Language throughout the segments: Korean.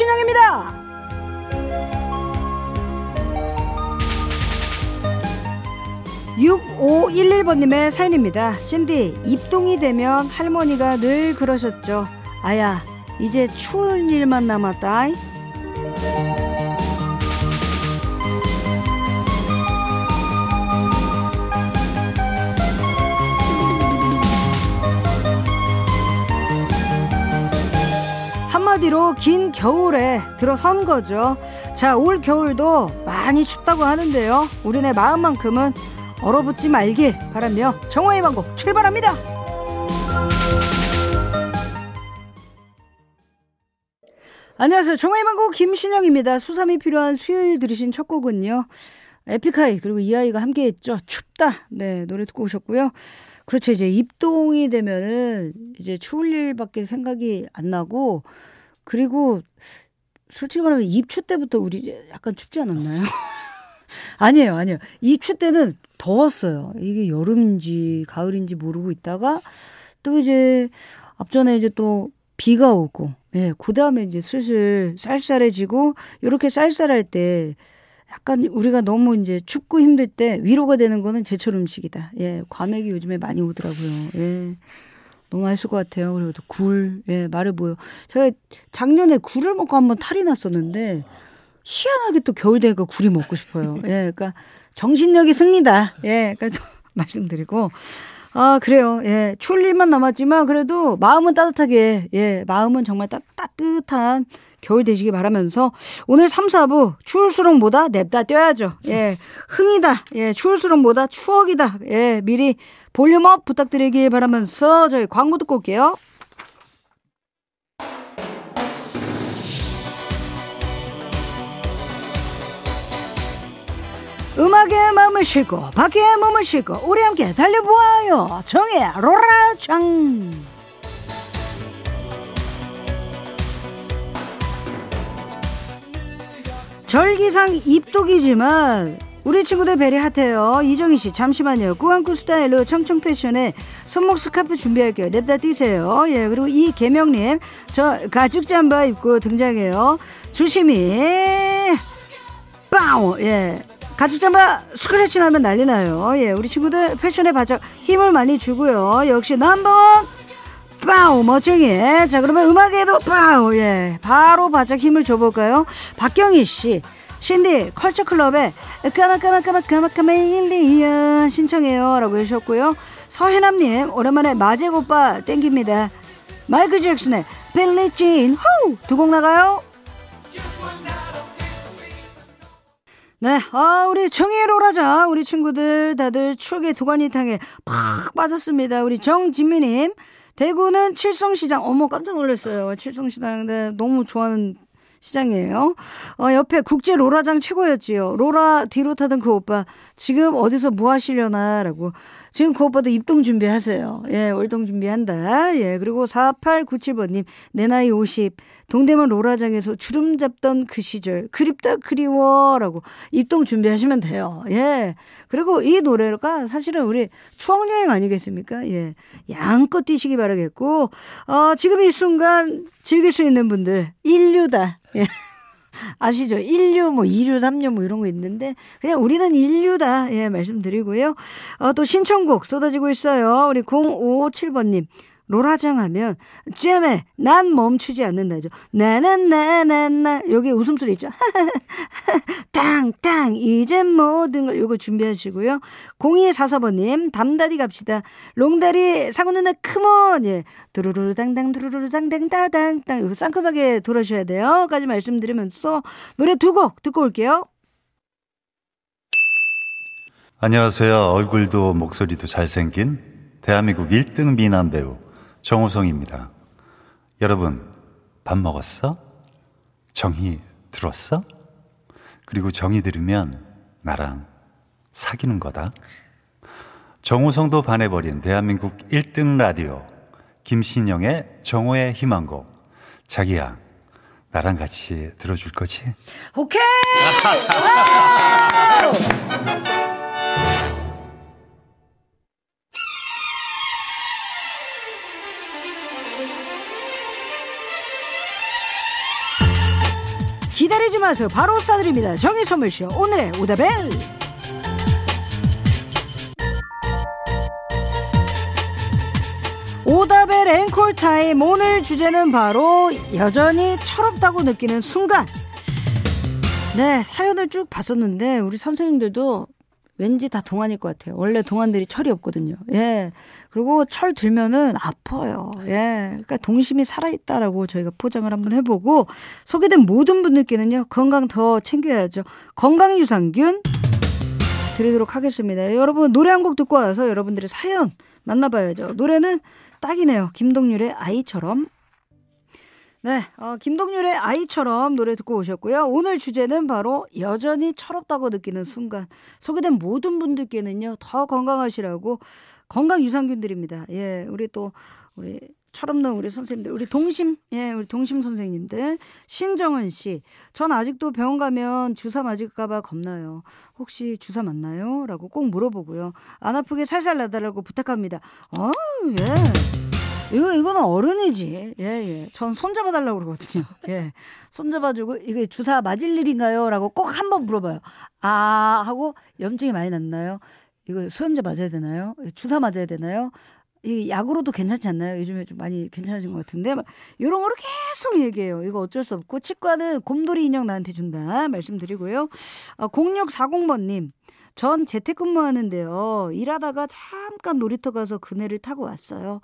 김신영입니다. 6511번님의 사연입니다. 신디 입동이 되면 할머니가 늘 그러셨죠. 아야 이제 추울 일만 남았다 한마디로 긴 겨울에 들어선 거죠. 자, 올 겨울도 많이 춥다고 하는데요. 우리네 마음만큼은 얼어붙지 말길 바라며 정화의 방곡 출발합니다. 안녕하세요. 정화의 방곡 김신영입니다. 수삼이 필요한 수요일 들으신 첫 곡은요. 에픽하이 그리고 이 아이가 함께 했죠. 춥다. 네 노래 듣고 오셨고요. 그렇죠. 이제 입동이 되면은 이제 추울 일밖에 생각이 안 나고 그리고 솔직히 말하면 입추 때부터 우리 약간 춥지 않았나요? 아니에요, 아니에요. 입추 때는 더웠어요. 이게 여름인지 가을인지 모르고 있다가 또 이제 앞전에 이제 또 비가 오고, 예, 그 다음에 이제 슬슬 쌀쌀해지고, 이렇게 쌀쌀할 때 약간 우리가 너무 이제 춥고 힘들 때 위로가 되는 거는 제철 음식이다. 예, 과메기 요즘에 많이 오더라고요. 예. 너무 맛있을 것 같아요. 그리고 또 굴, 예, 말해 보여. 제가 작년에 굴을 먹고 한번 탈이 났었는데, 희한하게 또 겨울 되니까 굴이 먹고 싶어요. 예, 그러니까 정신력이 승리다. 예, 그러니까 또 말씀드리고. 아, 그래요. 예, 추울 일만 남았지만 그래도 마음은 따뜻하게, 예, 마음은 정말 따, 따뜻한 겨울 되시기 바라면서 오늘 3, 4부 추울수록 뭐다 냅다 뛰어야죠. 예. 흥이다. 예. 추울수록 뭐다 추억이다. 예. 미리 볼륨업 부탁드리길 바라면서 저희 광고 듣고 올게요. 음악에 마음을 싣고 밖에 몸을 싣고 우리 함께 달려보아요 정의 로라장 절기상 입독이지만 우리 친구들 베리 핫해요. 이정희 씨 잠시만요. 꾸안꾸 스타일로 청청 패션에 손목 스카프 준비할게요. 냅다 뛰세요. 예 그리고 이계명님 저 가죽 잠바 입고 등장해요. 조심히 빵! 예 가죽 잠바 스크래치 나면 난리 나요. 예 우리 친구들 패션에 바짝 힘을 많이 주고요. 역시 number one 빠우 멋쟁이 자 그러면 음악에도 빠우 예. 바로 바짝 힘을 줘볼까요? 박경희 씨 신디 컬처 클럽에 까마까마까마까마까마일리야 신청해요 라고 해주셨고요. 서해남님 오랜만에 마제 오빠 땡깁니다. 마이클 잭슨의 빌리 진 호두 곡 나가요. 네, 아, 우리 정예로라자, 우리 친구들 다들 추억의 도가니탕에 팍 빠졌습니다. 우리 정진미님, 대구는 칠성시장. 어머, 깜짝 놀랐어요. 칠성시장. 네, 너무 좋아하는 시장이에요. 어, 옆에 국제 로라장 최고였지요. 로라 뒤로 타던 그 오빠, 지금 어디서 뭐 하시려나? 라고. 지금 그 오빠도 입동 준비하세요. 예, 월동 준비한다. 예, 그리고 4897번님, 내 나이 50. 동대문 로라장에서 주름 잡던 그 시절. 그립다, 그리워. 라고 입동 준비하시면 돼요. 예. 그리고 이 노래가 사실은 우리 추억여행 아니겠습니까? 예. 양껏 뛰시기 바라겠고, 어, 지금 이 순간 즐길 수 있는 분들, 인류다. 예. 아시죠? 1류, 뭐 2류, 3류 뭐 이런 거 있는데 그냥 우리는 1류다. 예, 말씀드리고요. 어, 또 신청곡 쏟아지고 있어요. 우리 0557번님. 로라장 하면 잼에 난 멈추지 않는다죠. 나나나나나 여기 웃음소리 있죠. 땅땅 이제 모든 걸 요거 준비하시고요. 0244번님 담다디 갑시다. 롱다리 상우 누나 크몬 예 두루루루 당당 두루루루 당당 따당 땅 이거 상큼하게 돌아셔야 돼요.까지 말씀드리면서 노래 두 곡 듣고 올게요. 안녕하세요. 얼굴도 목소리도 잘생긴 대한민국 1등 미남 배우 정우성입니다. 여러분, 밥 먹었어? 정이 들었어? 그리고 정이 들으면 나랑 사귀는 거다. 정우성도 반해버린 대한민국 1등 라디오 김신영의 정오의 희망곡 자기야 나랑 같이 들어줄 거지? 오케이! 기다리지 마세요. 바로 쏴드립니다. 정의 선물쇼 오늘의 오다벨. 오다벨 앵콜 타임 오늘 주제는 바로 여전히 철없다고 느끼는 순간. 네 사연을 쭉 봤었는데 우리 선생님들도 왠지 다 동안일 것 같아요. 원래 동안들이 철이 없거든요. 예. 그리고 철 들면은 아파요. 예. 그러니까 동심이 살아있다라고 저희가 포장을 한번 해보고 소개된 모든 분들께는요, 건강 더 챙겨야죠. 건강 유산균 드리도록 하겠습니다. 여러분, 노래 한 곡 듣고 와서 여러분들의 사연 만나봐야죠. 노래는 딱이네요. 김동률의 아이처럼. 네, 어, 김동률의 아이처럼 노래 듣고 오셨고요. 오늘 주제는 바로 여전히 철없다고 느끼는 순간. 소개된 모든 분들께는요, 더 건강하시라고 건강 유산균들입니다. 예, 우리 또, 우리 철없는 우리 선생님들, 우리 동심, 예, 우리 동심 선생님들, 신정은 씨, 전 아직도 병원 가면 주사 맞을까봐 겁나요. 혹시 주사 맞나요? 라고 꼭 물어보고요. 안 아프게 살살 나달라고 부탁합니다. 어, 예. 이거 이거는 어른이지. 예, 예. 전 손잡아 달라고 그러거든요. 예. 손잡아 주고 이게 주사 맞을 일인가요라고 꼭 한번 물어봐요. 아, 하고 염증이 많이 났나요? 이거 수염제 맞아야 되나요? 주사 맞아야 되나요? 이 약으로도 괜찮지 않나요? 요즘에 좀 많이 괜찮아진 것 같은데 막 이런 거를 계속 얘기해요. 이거 어쩔 수 없고 치과는 곰돌이 인형 나한테 준다 말씀드리고요. 어, 0640번님 전 재택근무하는데요. 일하다가 잠깐 놀이터 가서 그네를 타고 왔어요.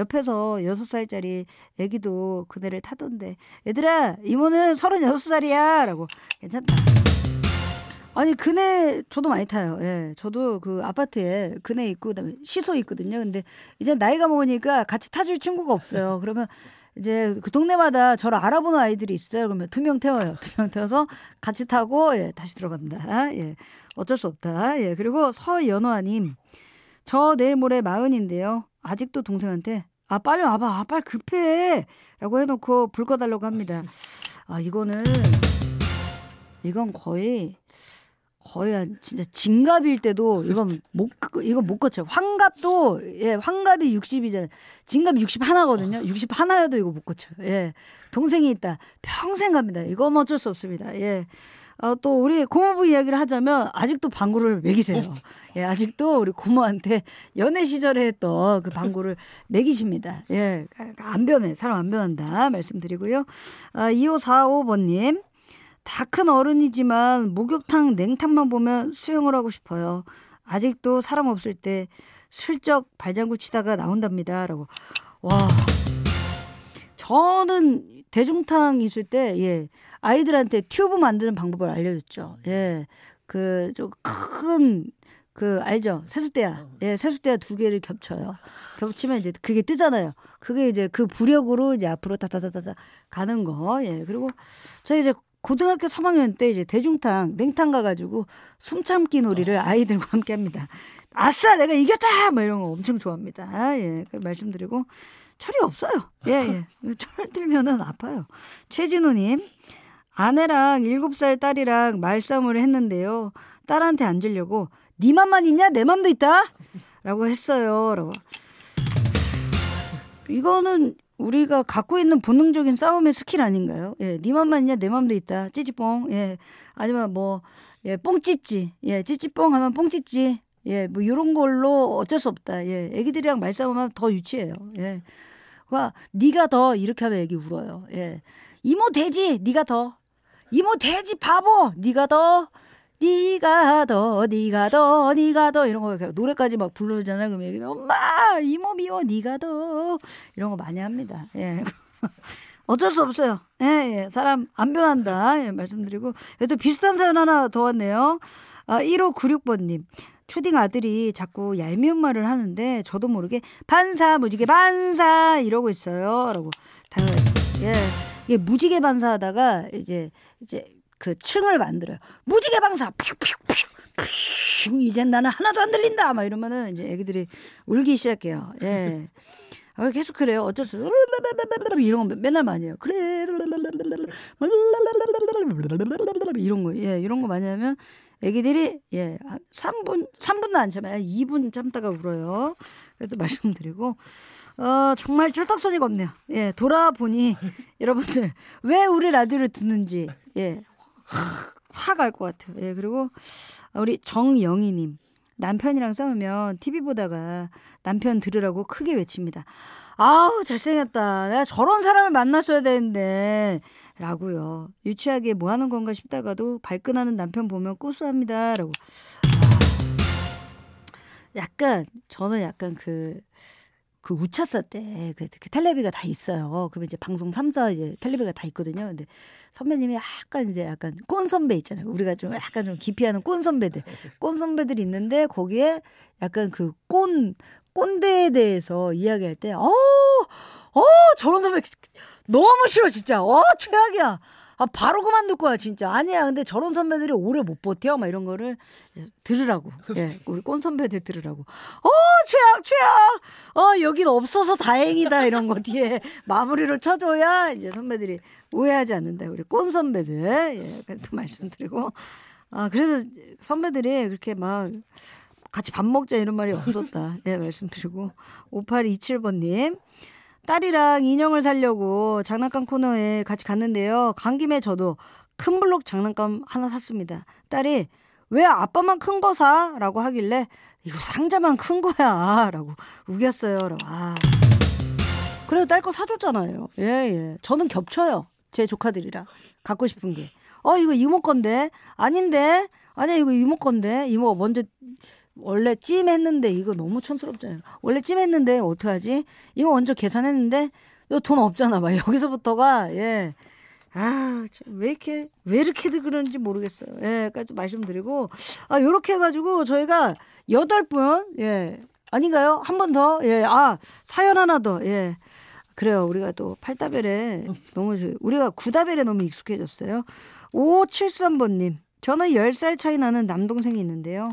옆에서 여섯 살짜리 애기도 그네를 타던데 얘들아 이모는 서른여섯 살이야. 라고 괜찮다. 아니 그네 저도 많이 타요. 예 저도 그 아파트에 그네 있고 그다음에 시소 있거든요. 근데 이제 나이가 먹으니까 같이 타줄 친구가 없어요. 그러면 이제 그 동네마다 저를 알아보는 아이들이 있어요. 그러면 두 명 태워요. 두 명 태워서 같이 타고 예 다시 들어간다. 예 어쩔 수 없다. 예 그리고 서연화님 저 내일 모레 마흔인데요. 아직도 동생한테 아 빨리 와봐. 아 빨리 급해. 라고 해놓고 불 꺼달라고 합니다. 아 이거는 이건 거의 거의 한 진짜 진갑일 때도 이건 못 이건 못 거쳐 환갑도 예 환갑이 60이잖아요. 진갑 60 하나거든요. 60 하나여도 이거 못 거쳐요. 예. 동생이 있다. 평생 갑니다. 이건 어쩔 수 없습니다. 예 어, 또 우리 고모부 이야기를 하자면 아직도 방구를 먹이세요. 어. 예, 아직도 우리 고모한테 연애 시절에 했던 그 방구를 먹이십니다. 예, 안 변해. 사람 안 변한다. 말씀드리고요. 아, 2545번님. 다 큰 어른이지만 목욕탕 냉탕만 보면 수영을 하고 싶어요. 아직도 사람 없을 때 슬쩍 발장구 치다가 나온답니다. 라고. 와. 저는 대중탕 있을 때, 예. 아이들한테 튜브 만드는 방법을 알려줬죠. 예. 그, 좀 큰, 그, 알죠? 세숫대야. 예, 세숫대야 두 개를 겹쳐요. 겹치면 이제 그게 뜨잖아요. 그게 이제 그 부력으로 이제 앞으로 다다다다다 가는 거. 예. 그리고 저희 이제 고등학교 3학년 때 이제 대중탕, 냉탕 가가지고 숨참기 놀이를 아이들과 함께 합니다. 아싸! 내가 이겼다! 뭐 이런 거 엄청 좋아합니다. 예. 그 말씀드리고. 철이 없어요. 예, 예. 철 들면은 아파요. 최진우님. 아내랑 7살 딸이랑 말싸움을 했는데요. 딸한테 안 지려고 네 맘만 있냐? 내 맘도 있다. 라고 했어요. 라고. 이거는 우리가 갖고 있는 본능적인 싸움의 스킬 아닌가요? 예, 네 맘만 있냐? 내 맘도 있다. 찌찌뽕. 예. 아니면 뭐 예, 뽕찌찌. 예, 찌찌뽕 하면 뽕찌찌. 예, 뭐 이런 걸로 어쩔 수 없다. 예. 애기들이랑 말싸움하면 더 유치해요. 예. 그러니까 네가 더 이렇게 하면 애기 울어요. 예. 이모 돼지 네가 더 이모 돼지 바보 네가 더 네가 더 네가 더 네가 더 이런 거 노래까지 막 부르잖아요. 그러면 얘기 엄마 이모 미워 네가 더 이런 거 많이 합니다. 예. 어쩔 수 없어요. 예, 예. 사람 안 변한다. 예, 말씀드리고. 또 비슷한 사연 하나 더 왔네요. 아, 1596번님. 초딩 아들이 자꾸 얄미운 말을 하는데 저도 모르게 반사, 무지개 반사 이러고 있어요. 라고. 당연히. 예. 이게 무지개 반사하다가 이제 이제 그 층을 만들어요. 무지개 방사 퓨퓨퓨 퓨 이젠 나는 하나도 안 들린다 막 이러면은 이제 애기들이 울기 시작해요. 예. 아, 계속 그래요. 어쩔 수 이런 거 맨날 많이 해요. 그래 이런 거 예, 이런 거 많이 하면 애기들이 예, 3분 3분도 안 참아요. 2분 참다가 울어요. 그래도 말씀드리고 어, 정말 쫄딱소리가 없네요. 예, 돌아보니 여러분들 왜 우리 라디오를 듣는지 예, 확알것 같아요. 예, 그리고 우리 정영희 님. 남편이랑 싸우면 TV 보다가 남편 들으라고 크게 외칩니다. 아우, 잘생겼다. 내가 저런 사람을 만났어야 되는데. 라고요. 유치하게 뭐 하는 건가 싶다가도 발끈하는 남편 보면 고소합니다. 라고. 약간, 저는 약간 그, 그 우차사 때, 그, 그 텔레비가 다 있어요. 그러면 이제 방송 3사 이제 텔레비가 다 있거든요. 근데 선배님이 약간 이제 약간 꼰 선배 있잖아요. 우리가 좀 약간 좀 기피하는 꼰 선배들. 꼰 선배들이 있는데 거기에 약간 그 꼰, 꼰대에 대해서 이야기할 때, 어, 어, 저런 선배 너무 싫어, 진짜. 어, 최악이야. 아, 바로 그만둘 거야, 진짜. 아니야. 근데 저런 선배들이 오래 못 버텨. 막 이런 거를 들으라고. 예, 우리 꼰 선배들 들으라고. 어, 최악, 최악. 어, 여긴 없어서 다행이다. 이런 거 뒤에 마무리를 쳐줘야 이제 선배들이 오해하지 않는다. 우리 꼰 선배들. 예, 또 말씀드리고. 아, 그래서 선배들이 그렇게 막 같이 밥 먹자 이런 말이 없었다. 예, 말씀드리고. 5827번님. 딸이랑 인형을 사려고 장난감 코너에 같이 갔는데요. 간 김에 저도 큰 블록 장난감 하나 샀습니다. 딸이 왜 아빠만 큰 거 사? 라고 하길래 이거 상자만 큰 거야. 라고 우겼어요. 아. 그래도 딸 거 사줬잖아요. 예, 예. 저는 겹쳐요. 제 조카들이랑. 갖고 싶은 게. 어, 이거 이모 건데. 아닌데. 아니야, 이거 이모 건데. 이모가 먼저 원래 찜했는데 이거 너무 촌스럽잖아요. 원래 찜했는데 어떡하지? 이거 먼저 계산했는데 너돈 없잖아. 막 여기서부터가 예. 아, 왜 이렇게 왜 이렇게들 그런지 모르겠어요. 예, 까지 말씀드리고 아, 요렇게 해 가지고 저희가 여덟 분 예. 아닌가요? 한 번 더. 예. 아, 사연 하나 더. 예. 그래요. 우리가 또 팔다벨에 너무 우리가 구다벨에 너무 익숙해졌어요. 5573번 님. 저는 10살 차이 나는 남동생이 있는데요.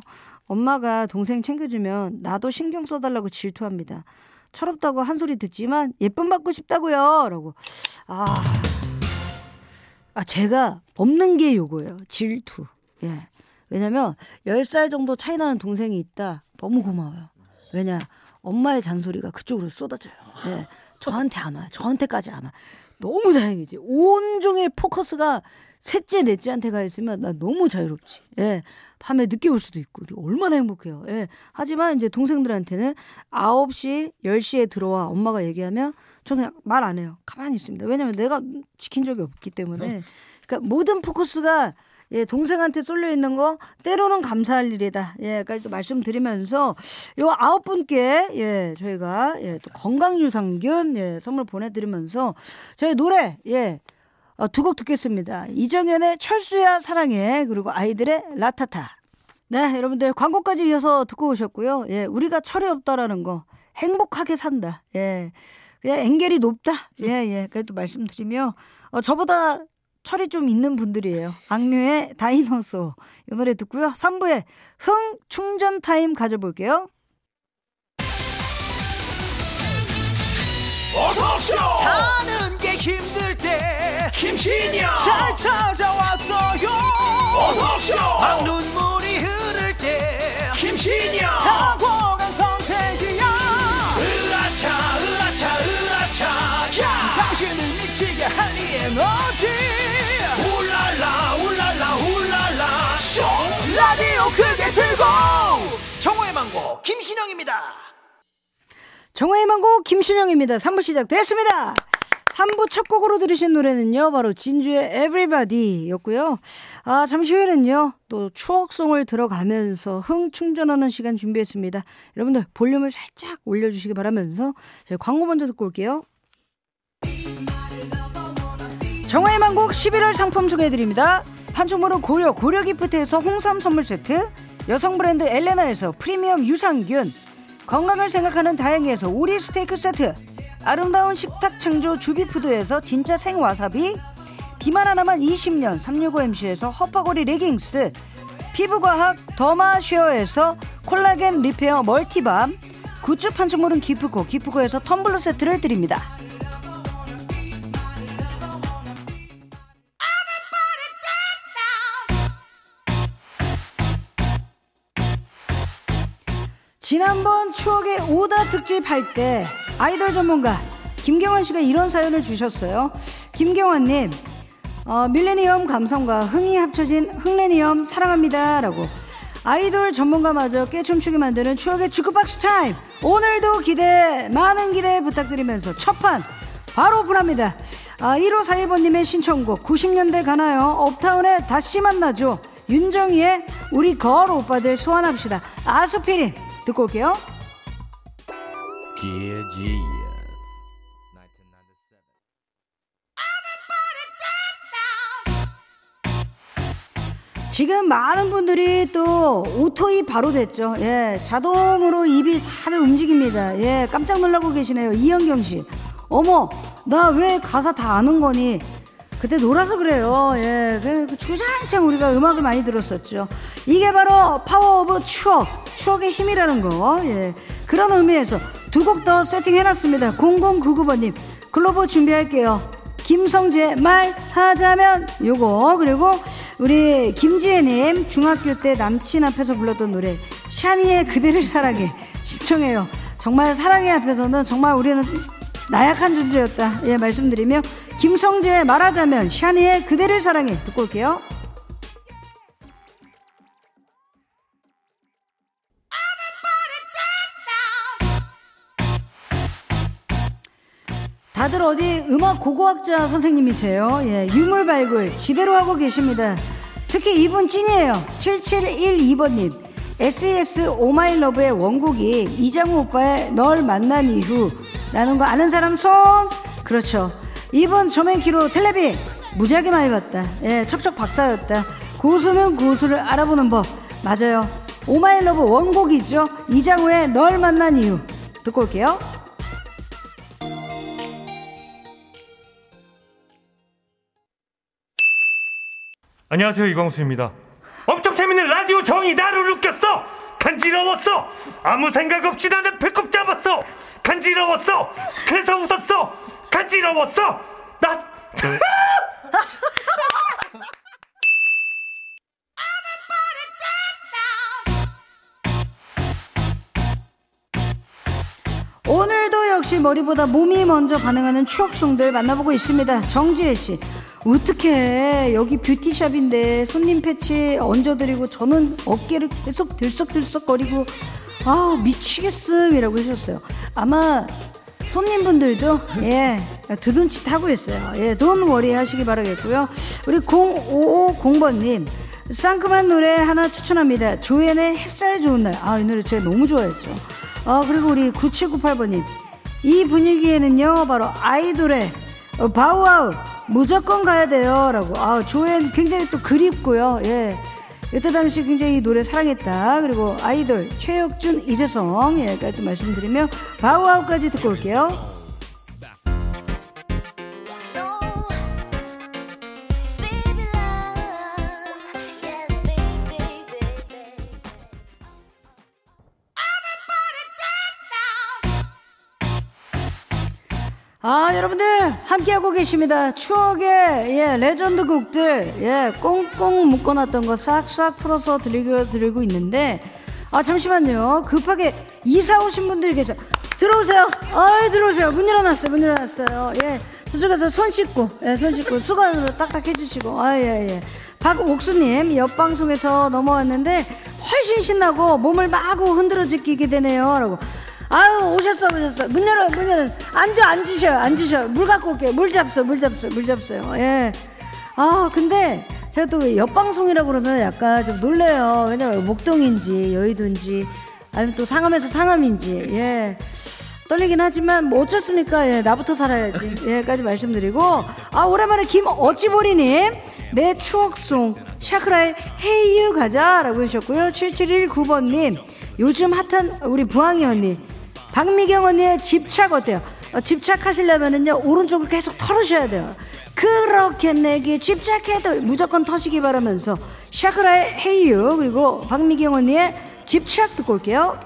엄마가 동생 챙겨주면 나도 신경 써달라고 질투합니다. 철없다고 한 소리 듣지만 예쁨 받고 싶다고요. 라고. 아. 아, 제가 없는 게 요거예요. 질투. 예. 왜냐면 10살 정도 차이 나는 동생이 있다. 너무 고마워요. 왜냐? 엄마의 잔소리가 그쪽으로 쏟아져요. 예. 저한테 안 와요. 저한테까지 안 와. 너무 다행이지. 온종일 포커스가 셋째, 넷째한테 가 있으면 나 너무 자유롭지. 예. 밤에 늦게 올 수도 있고 얼마나 행복해요. 예. 하지만 이제 동생들한테는 9시, 10시에 들어와 엄마가 얘기하면 저는 말안 해요. 가만히 있습니다. 왜냐면 내가 지킨 적이 없기 때문에. 그러니까 모든 포커스가 예, 동생한테 쏠려 있는 거 때로는 감사할 일이다. 예, 까지 또 말씀드리면서 요 아홉 분께 예, 저희가 예, 또 건강 유산균 예, 선물 보내 드리면서 저희 노래 예, 어, 두곡 듣겠습니다. 이정현의 철수야 사랑해 그리고 아이들의 라타타. 네, 여러분들 광고까지 이어서 듣고 오셨고요. 예, 우리가 철이 없다라는 거 행복하게 산다. 예. 그냥 앵겔이 높다. 예, 예. 그래도 말씀드리며 어, 저보다 철이 좀 있는 분들이에요. 악뮤의 다이노소. 이 노래 듣고요. 3부에 흥 충전 타임 가져볼게요. 어서오쇼! 사는 게 힘들 때 김신영 잘 찾아왔어요! 어서오쇼! 박눈물이 흐를 때 김신영 탁월한 선택이야! 으라차 으라차 으라차! 야! 당신을 미치게 한이 에너지! 울랄라 울랄라 울랄라! 쇼! 라디오 크게 틀고! 정호의 망고 김신영입니다. 정화의 망고 김신영입니다. 3부 시작됐습니다. 3부 첫 곡으로 들으신 노래는요, 바로 진주의 Everybody 였고요. 아, 잠시 후에는요, 또 추억송을 들어가면서 흥 충전하는 시간 준비했습니다. 여러분들 볼륨을 살짝 올려주시기 바라면서 저희 광고 먼저 듣고 올게요. 정화의 망곡 11월 상품 소개해드립니다. 판촉물은 고려, 고려 기프트에서 홍삼 선물 세트, 여성 브랜드 엘레나에서 프리미엄 유산균, 건강을 생각하는 다행히에서 오리 스테이크 세트 아름다운 식탁 창조 주비푸드에서 진짜 생와사비 비만 하나만 20년 365MC에서 허파고리 레깅스 피부과학 더마쉐어에서 콜라겐 repair multi balm 굿즈 판촉물은 기프코 기프코에서 텀블러 세트를 드립니다. 지난번 추억의 오다 특집 할 때 아이돌 전문가 김경환 씨가 이런 사연을 주셨어요. 김경환님, 어, 밀레니엄 감성과 흥이 합쳐진 흥레니엄 사랑합니다라고. 아이돌 전문가마저 깨춤추게 만드는 추억의 주크박스 타임. 오늘도 기대 많은 기대 부탁드리면서 첫판 바로 오픈합니다. 아, 1호 4일번님의 신청곡 90년대 가나요? 업타운에 다시 만나죠. 윤정희의 우리 걸 오빠들 소환합시다. 아수피린 듣고 올게요 Dear Genius. 지금 많은 분들이 또 오토입 바로 됐죠. 예, 자동으로 입이 다들 움직입니다. 예, 깜짝 놀라고 계시네요. 이영경 씨. 어머, 나 왜 가사 다 아는 거니? 그때 놀아서 그래요. 예, 그 주장창 우리가 음악을 많이 들었었죠. 이게 바로 파워 오브 추억, 추억의 힘이라는 거. 예, 그런 의미에서 두 곡 더 세팅해놨습니다. 0099번님, 글로브 준비할게요. 김성재 말하자면 요거. 그리고 우리 김지혜님 중학교 때 남친 앞에서 불렀던 노래 샤니의 그대를 사랑해. 신청해요. 정말 사랑해 앞에서는 정말 우리는 나약한 존재였다. 예 말씀드리며 김성재 말하자면 샤니의 그대를 사랑해. 듣고 올게요 다들 어디 음악 고고학자 선생님이세요? 예, 유물 발굴 지대로 하고 계십니다. 특히 이분 찐이에요. 7712번님. SES 오마이러브의 원곡이 이장우 오빠의 널 만난 이후 라는 거 아는 사람 손? 그렇죠. 이분 조맨키로 텔레비 무지하게 많이 봤다. 예, 척척 박사였다. 고수는 고수를 알아보는 법. 맞아요. Oh My Love 원곡이죠. 이장우의 널 만난 이후. 듣고 올게요. 안녕하세요 이광수입니다. 엄청 재밌는 라디오 정이 나를 웃겼어. 간지러웠어. 아무 생각 없이 나는 배꼽 잡았어. 간지러웠어. 그래서 웃었어. 간지러웠어. 나 오늘도 역시 머리보다 몸이 먼저 반응하는 추억송들 만나보고 있습니다. 정지혜 씨. 어떻게 여기 뷰티샵인데 손님 패치 얹어드리고 저는 어깨를 계속 들썩들썩거리고 아 미치겠음이라고 해주셨어요. 아마 손님분들도 예 두둔치 하고 있어요. 예 돈 워리 하시기 바라겠고요. 우리 0550번님 상큼한 노래 하나 추천합니다. 조연의 햇살 좋은 날. 아 이 노래 제가 너무 좋아했죠. 아 그리고 우리 9798번님 이 분위기에는요 바로 아이돌의 어, 바우아우 무조건 가야 돼요. 라고. 아 조엔 굉장히 또 그립고요. 예. 이때 당시 굉장히 이 노래 사랑했다. 그리고 아이돌 최혁준 이재성. 예 까지 또 말씀드리며 바우아우까지 듣고 올게요 함께하고 계십니다. 추억의 예, 레전드 곡들 예, 꽁꽁 묶어놨던 거 싹싹 풀어서 드리고 드리고 있는데 아 잠시만요. 급하게 이사 오신 분들이 계세요. 들어오세요. 아, 들어오세요. 문 열어놨어요. 문 열어놨어요. 예, 저쪽에서 손 씻고 예, 손 씻고 수건으로 딱딱 해주시고 아 예 예. 박옥수님 옆 방송에서 넘어왔는데 훨씬 신나고 몸을 마구 흔들어 지키게 되네요라고. 아유 오셨어 오셨어. 문 열어 문 열어. 앉아 앉으셔 앉으셔. 물 갖고 올게요. 물 잡숴 물 잡숴 물 잡숴요. 예아 근데 제가 또 옆방송이라고 그러면 약간 좀 놀래요. 왜냐면 목동인지 여의도인지 아니면 또 상암에서 상암인지. 예. 떨리긴 하지만 뭐 어쩌습니까? 예 나부터 살아야지. 예까지 말씀드리고. 아 오랜만에 김어찌보리님. 내 추억송 샤크라의 헤이유 가자라고 해주셨고요. 7719번님. 요즘 핫한 우리 부항이 언니 박미경 언니의 집착 어때요? 어, 집착하시려면은요 오른쪽을 계속 털으셔야 돼요. 그렇게 내게 집착해도 무조건 터시기 바라면서 샤크라의 헤이유 그리고 박미경 언니의 집착 듣고 올게요.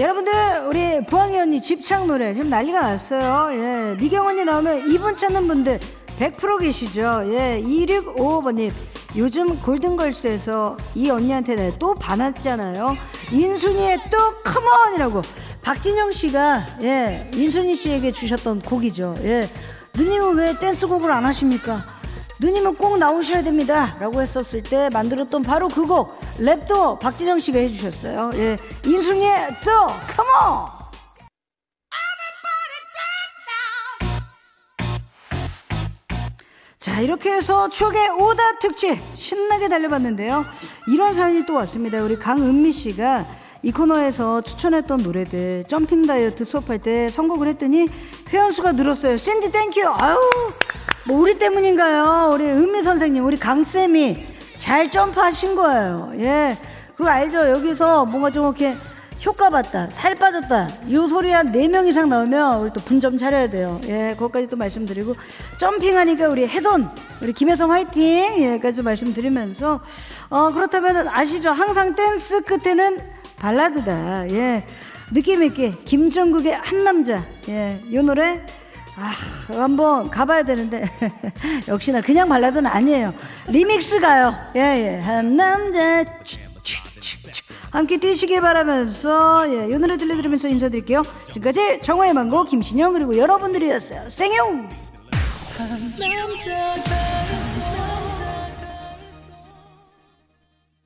여러분들 우리 부항이 언니 집착 노래 지금 난리가 났어요. 예, 미경 언니 나오면 이분 찾는 분들 100% 계시죠. 예, 2655번님 요즘 골든걸스에서 이 언니한테 또 반했잖아요. 인순이의 또 컴온이라고 박진영 씨가 예 인순이 씨에게 주셨던 곡이죠. 예 누님은 왜 댄스곡을 안 하십니까? 누님은 꼭 나오셔야 됩니다. 라고 했었을 때 만들었던 바로 그 곡, 랩도 박진영 씨가 해주셨어요. 예. 인순이의 또, 컴온! 자, 이렇게 해서 추억의 오다 특집 신나게 달려봤는데요. 이런 사연이 또 왔습니다. 우리 강은미 씨가 이 코너에서 추천했던 노래들 jumping 다이어트 수업할 때 선곡을 했더니 회원수가 늘었어요. 샌디 thank you. 아유, 뭐 우리 때문인가요? 우리 은미 선생님, 우리 강쌤이 잘 점프하신 거예요. 예. 그리고 알죠? 여기서 뭔가 좀 이렇게 효과 봤다, 살 빠졌다, 이 소리 한 네 명 이상 나오면 우리 또 분점 차려야 돼요. 예, 그것까지 또 말씀드리고, 점핑하니까 우리 혜선, 우리 김혜성 화이팅! 예, 까지 말씀드리면서, 어, 그렇다면 아시죠? 항상 댄스 끝에는 발라드다. 예. 느낌있게, 김정국의 한 남자. 예, 이 노래, 아, 한번 가봐야 되는데. 역시나 그냥 발라드는 아니에요. 리믹스 가요. 예, 예. 한 남자. 함께 뛰시길 바라면서 예, 이 노래 들려드리면서 인사드릴게요. 지금까지 정화의 망고 김신영 그리고 여러분들이었어요. 생용.